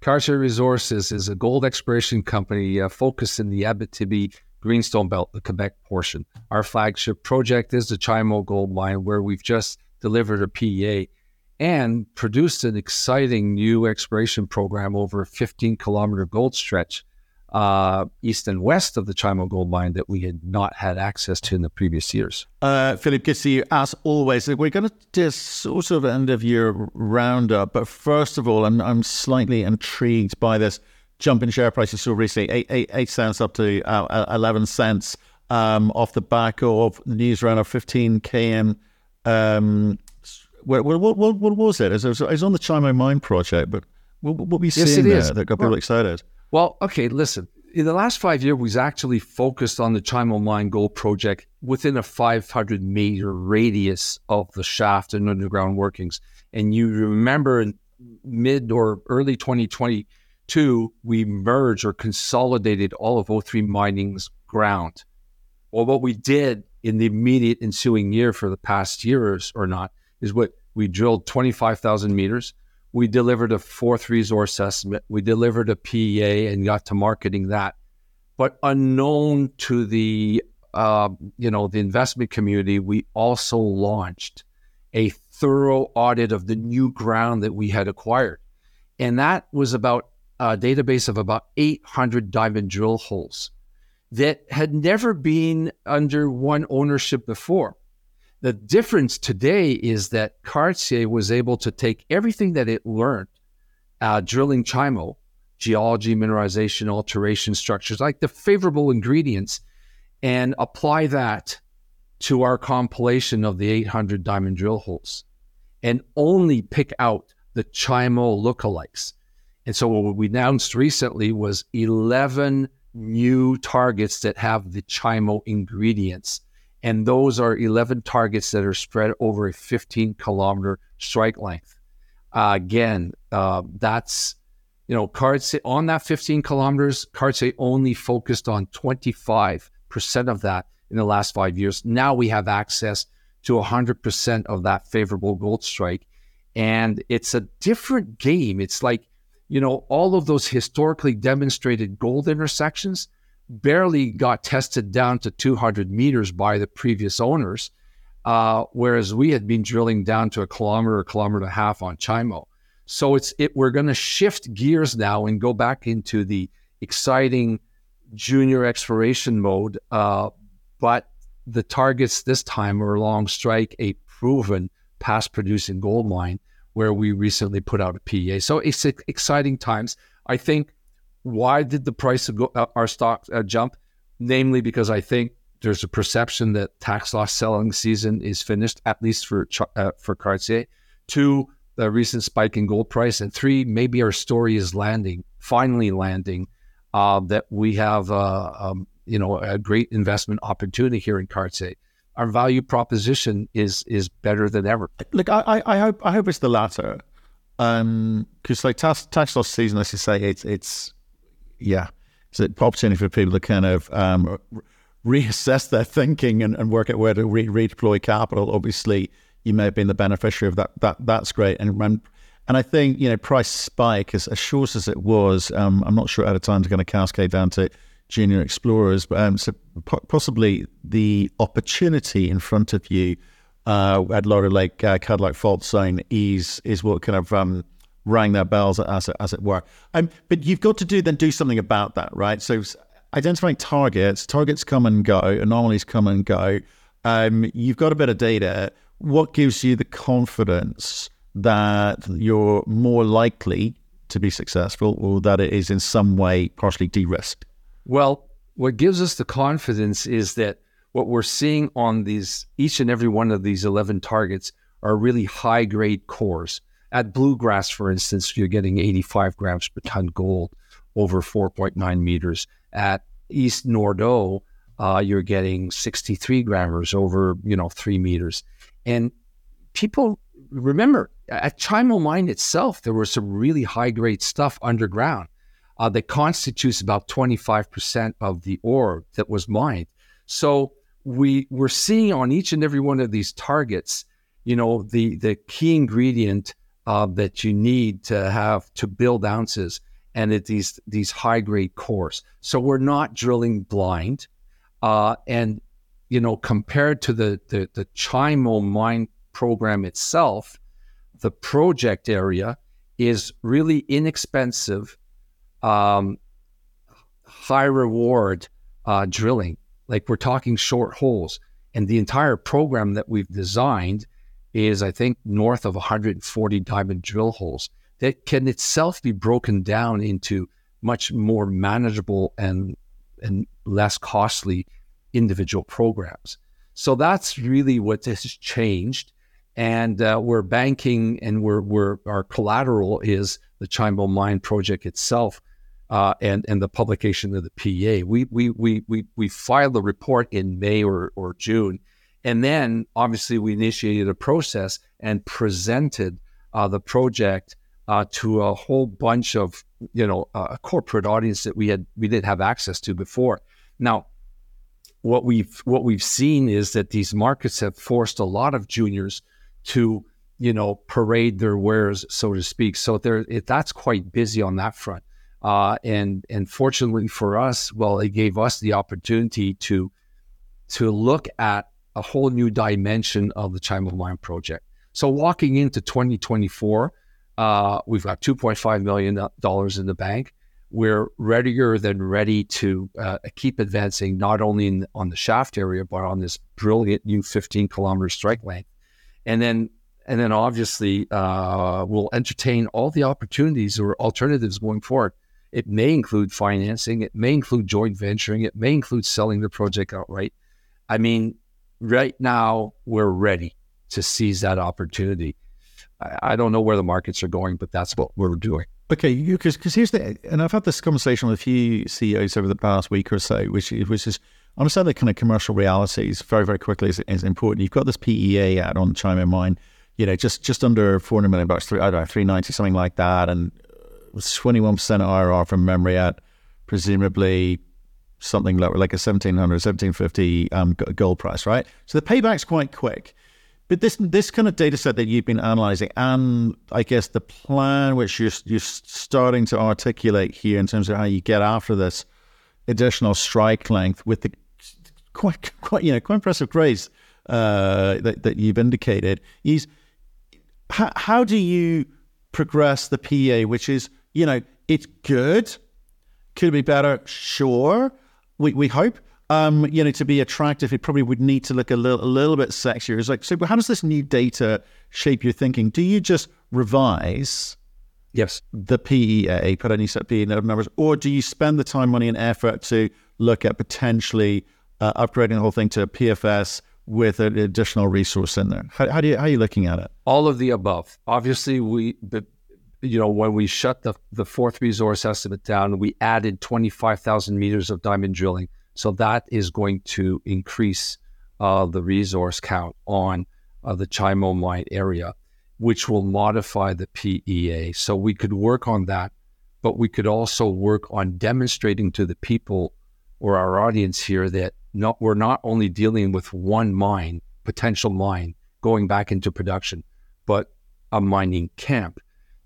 Cartier Resources is a gold exploration company uh, focused in the Abitibi Greenstone Belt, the Quebec portion. Our flagship project is the Chimo Gold Mine, where we've just delivered a PEA and produced an exciting new exploration program over a 15 kilometer gold stretch uh, east and west of the Chimo gold mine that we had not had access to in the previous years. Uh, Philip, good to see you as always. We're going to do sort of end of year roundup, but first of all, I'm, I'm slightly intrigued by this jump in share prices so recently, eight, eight, eight cents up to uh, 11 cents um, off the back of the news around our 15 km. Um, what, what, what, what, was it? It was, it was on the Chimo Mine project, but what, what were you yes, seeing there is. that got people well, excited? Well, okay, listen. In the last five years, we've actually focused on the Chimo Mine Gold Project within a 500 meter radius of the shaft and underground workings. And you remember in mid or early 2022, we merged or consolidated all of O3 Mining's ground. Well, what we did in the immediate ensuing year for the past years or not is what we drilled 25,000 meters we delivered a fourth resource estimate. We delivered a PEA and got to marketing that. But unknown to the uh, you know the investment community, we also launched a thorough audit of the new ground that we had acquired, and that was about a database of about 800 diamond drill holes that had never been under one ownership before. The difference today is that Cartier was able to take everything that it learned uh, drilling Chimo, geology, mineralization, alteration structures, like the favorable ingredients, and apply that to our compilation of the 800 diamond drill holes and only pick out the Chimo lookalikes. And so what we announced recently was 11 new targets that have the Chimo ingredients and those are 11 targets that are spread over a 15 kilometer strike length. Uh, again, uh, that's, you know, cards on that 15 kilometers, Cartier only focused on 25% of that in the last five years. Now we have access to 100% of that favorable gold strike. And it's a different game. It's like, you know, all of those historically demonstrated gold intersections barely got tested down to 200 meters by the previous owners, uh, whereas we had been drilling down to a kilometer, a kilometer and a half on Chimo. So it's it. We're going to shift gears now and go back into the exciting junior exploration mode. Uh, but the targets this time are along strike a proven past producing gold mine where we recently put out a PEA. So it's exciting times. I think why did the price of go, uh, our stock uh, jump? Namely, because I think there's a perception that tax loss selling season is finished, at least for uh, for Cartier. Two, the recent spike in gold price, and three, maybe our story is landing, finally landing. Uh, that we have, uh, um, you know, a great investment opportunity here in Cartier. Our value proposition is is better than ever. Look, I, I hope I hope it's the latter, because um, like tax, tax loss season, as you say, it's it's yeah, an opportunity for people to kind of um, reassess their thinking and, and, work out where to re- redeploy capital. Obviously, you may have been the beneficiary of that. That that's great. And and I think you know price spike as, as short as it was. Um, I'm not sure at a time it's going to cascade down to junior explorers, but um, so possibly the opportunity in front of you uh, at Larder Lake uh, Cadillac Fault Zone is is what kind of um, rang their bells as it, as it were. Um, but you've got to do then do something about that, right? So identifying targets, targets come and go, anomalies come and go. Um, you've got a bit of data. What gives you the confidence that you're more likely to be successful, or that it is in some way partially de-risked? Well, what gives us the confidence is that what we're seeing on these each and every one of these 11 targets are really high grade cores at Bluegrass, for instance, you're getting 85 grams per ton gold over 4.9 meters. At East Nordeau, uh, you're getting 63 grammers over, you know, three meters. And people remember at Chimo Mine itself, there was some really high grade stuff underground uh, that constitutes about 25% of the ore that was mined. So we we're seeing on each and every one of these targets, you know, the the key ingredient uh, that you need to have to build ounces. and at these these high grade cores. So we're not drilling blind, uh, and you know compared to the the, the Chimo mine program itself, the project area is really inexpensive, um, high reward uh, drilling. Like we're talking short holes, and the entire program that we've designed is, I think, north of 140 diamond drill holes that can itself be broken down into much more manageable and and less costly individual programs. So that's really what has changed. And uh, we're banking and we're, we're, our collateral is the Chimo Mine project itself uh, and, and the publication of the PA. We, we, we, we, we filed the report in May or, or June. And then obviously we initiated a process and presented uh, the project uh, to a whole bunch of you know a corporate audience that we had we didn't have access to before. Now, what we've what we've seen is that these markets have forced a lot of juniors to you know parade their wares, so to speak. So there it, that's quite busy on that front. Uh, and and fortunately for us, well, it gave us the opportunity to to look at a whole new dimension of the Chimo Mine project. So walking into 2024, uh, we've got $2.5 million in the bank. We're readier than ready to uh, keep advancing, not only in, on the shaft area, but on this brilliant new 15 kilometer strike length. And then, and then obviously, uh, we'll entertain all the opportunities or alternatives going forward. It may include financing, it may include joint venturing, it may include selling the project outright. I mean, right now, we're ready to seize that opportunity. I, don't know where the markets are going, but that's what we're doing. Okay, because here's the and I've had this conversation with a few CEOs over the past week or so, which which is understand the kind of commercial realities very very quickly is, is important. You've got this PEA ad on Chimo Mine, you know, just just under four hundred million bucks, three, I don't know, three ninety something like that, and twenty one percent IRR from memory at presumably something lower, like a 1700, 1750 um, gold price, right? So the payback's quite quick. But this this kind of data set that you've been analyzing, and I guess the plan which you're you're starting to articulate here in terms of how you get after this additional strike length with the quite quite you know quite impressive grades uh, that that you've indicated is how, how do you progress the PA, which is you know it's good, could be better, sure. We we hope, um, you know, to be attractive, it probably would need to look a little, a little bit sexier. It's like, so how does this new data shape your thinking? Do you just revise yes the PEA, put any set PEA numbers, or do you spend the time, money, and effort to look at potentially uh, upgrading the whole thing to PFS with an additional resource in there? How, how do you how are you looking at it? All of the above. Obviously, we. You know, when we shut the, the fourth resource estimate down, we added 25,000 meters of diamond drilling so that is going to increase uh, the resource count on uh, the Chimo mine area, which will modify the PEA. So we could work on that, but we could also work on demonstrating to the people or our audience here that not, we're not only dealing with one mine, potential mine going back into production, but a mining camp.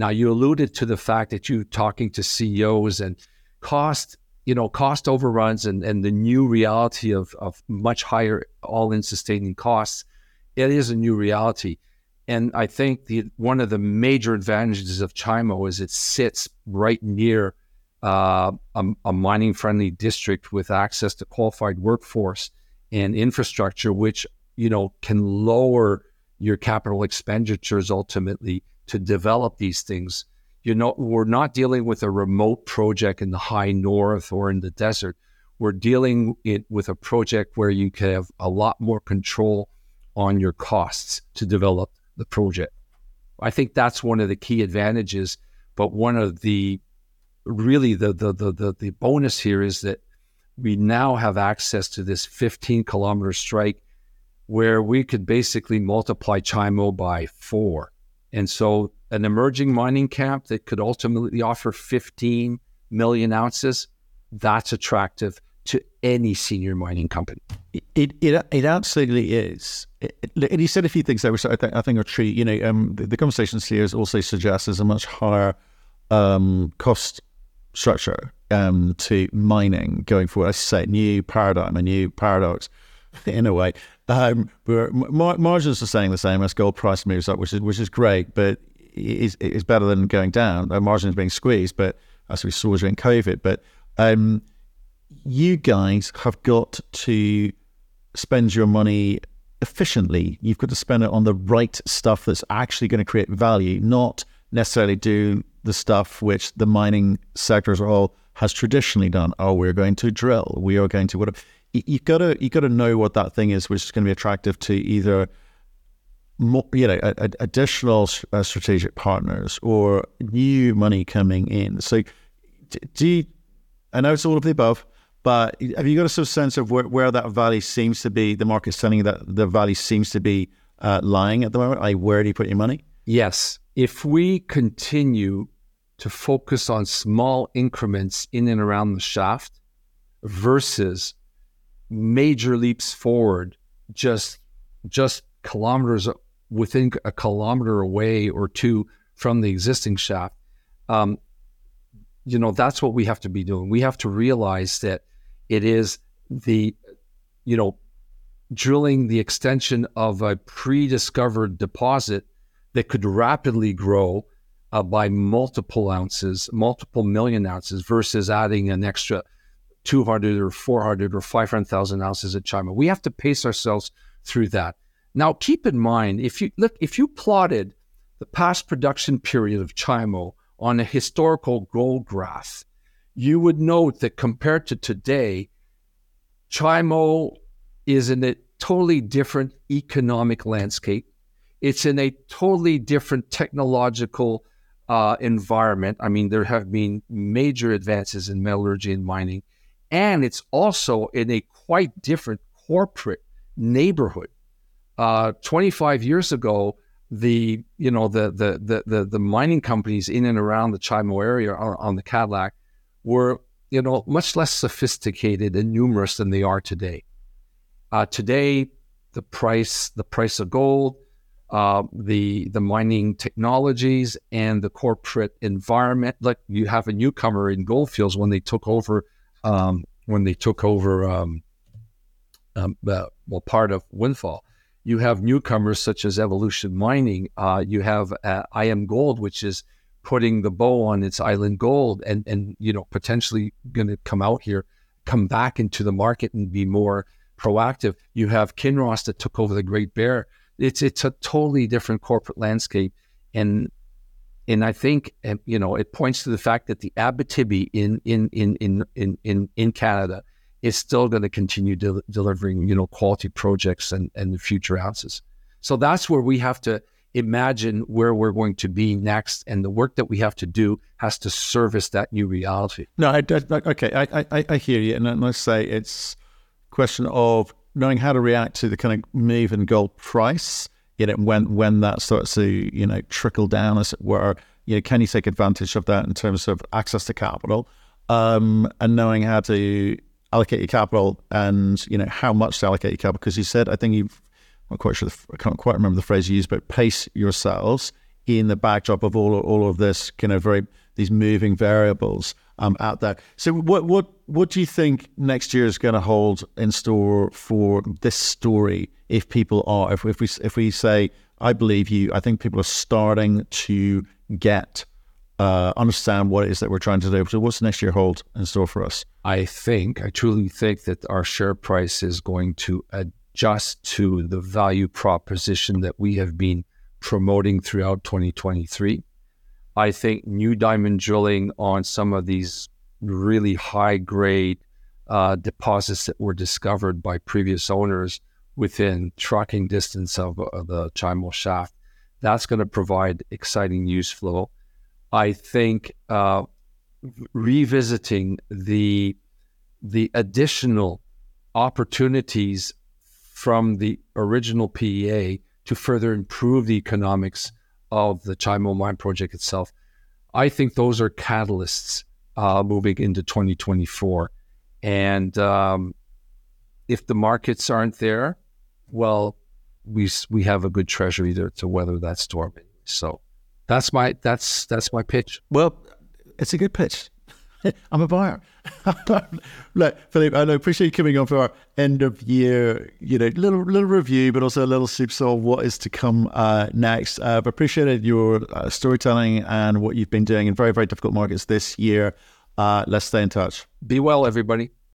Now, you alluded to the fact that you're talking to CEOs and cost you know, cost overruns and, and the new reality of, of much higher all in sustaining costs, it is a new reality. And I think the one of the major advantages of Chimo is it sits right near uh, a, a mining friendly district with access to qualified workforce and infrastructure, which you know can lower your capital expenditures ultimately to develop these things you know, we're not dealing with a remote project in the high north or in the desert. We're dealing it with a project where you can have a lot more control on your costs to develop the project. I think that's one of the key advantages. But one of the really the the the the, the bonus here is that we now have access to this 15 kilometer strike where we could basically multiply Chimo by four. And so an emerging mining camp that could ultimately offer 15 million ounces, that's attractive to any senior mining company. It it, it absolutely is. It, it, and you said a few things that were, I think, I think are true. You know, um, the, the conversations here also suggest there's a much higher um, cost structure um, to mining going forward. I say new paradigm, a new paradox in a way. Um, mar- margins are staying the same as gold price moves up, which is which is great, but is is better than going down. The margins being squeezed, but as we saw during COVID. But um, you guys have got to spend your money efficiently. You've got to spend it on the right stuff that's actually going to create value, not necessarily do the stuff which the mining sector as a whole has traditionally done. Oh, we're going to drill. We are going to whatever. You've got to you got to know what that thing is, which is going to be attractive to either more, you know a, a, additional uh, strategic partners or new money coming in. So, do you, I know it's all of the above, but have you got a sort of sense of where, where that value seems to be? The market's telling you that the value seems to be uh, lying at the moment. Like, where do you put your money? Yes, if we continue to focus on small increments in and around the shaft versus major leaps forward just just kilometers within a kilometer away or two from the existing shaft. Um, you know that's what we have to be doing. We have to realize that it is the you know drilling the extension of a pre-discovered deposit that could rapidly grow uh, by multiple ounces, multiple million ounces, versus adding an extra 200 or 400 or 500,000 ounces at Chimo. We have to pace ourselves through that. Now, keep in mind, if you look, if you plotted the past production period of Chimo on a historical gold graph, you would note that compared to today, Chimo is in a totally different economic landscape. It's in a totally different technological uh, environment. I mean, there have been major advances in metallurgy and mining, and it's also in a quite different corporate neighborhood. Uh, 25 years ago, the you know the, the the the the mining companies in and around the Chimo area on, the Cadillac were you know much less sophisticated and numerous than they are today. Uh, today, the price the price of gold, uh, the the mining technologies and the corporate environment. Like you have a newcomer in Gold Fields when they took over um, when they took over um, um, uh, well part of Windfall. You have newcomers such as Evolution Mining. Uh, you have uh, IAMGOLD, which is putting the bow on its island gold, and and you know potentially going to come out here, come back into the market and be more proactive. You have Kinross that took over the Great Bear it's it's a totally different corporate landscape, and and I think um, you know it points to the fact that the Abitibi in in in in in in, in Canada is still going to continue de- delivering you know quality projects and and the future ounces. So that's where we have to imagine where we're going to be next, and the work that we have to do has to service that new reality. No, I, I okay, I, I I hear you, and let's say it's question of knowing how to react to the kind of move in gold price, you know, when when that starts to you know trickle down, as it were, you know, can you take advantage of that in terms of access to capital, um, and knowing how to allocate your capital and you know how much to allocate your capital? Because you said, I think you've, I'm not quite sure, the, I can't quite remember the phrase you used, but pace yourselves in the backdrop of all all of this kind of very these moving variables um, out there. So, what what what do you think next year is going to hold in store for this story? If people are, if, if we if we say, I believe you, I think people are starting to get uh, understand what it is that we're trying to do. So, what's next year hold in store for us? I think, I truly think that our share price is going to adjust to the value proposition that we have been promoting throughout 2023. I think new diamond drilling on some of these really high grade uh, deposits that were discovered by previous owners within trucking distance of, of the Chimo shaft, that's going to provide exciting news flow. I think uh, revisiting the the additional opportunities from the original PEA to further improve the economics of the Chimo mine project itself. I think those are catalysts uh, moving into 2024. And um, if the markets aren't there, well, we we have a good treasury there to weather that storm. So that's my that's that's my pitch. Well, it's a good pitch. I'm a buyer. Look, Philippe, I appreciate you coming on for our end of year, you know, little little review, but also a little soup of what is to come uh, next. Uh, I've appreciated your uh, storytelling and what you've been doing in very very difficult markets this year. Uh, let's stay in touch. Be well, everybody.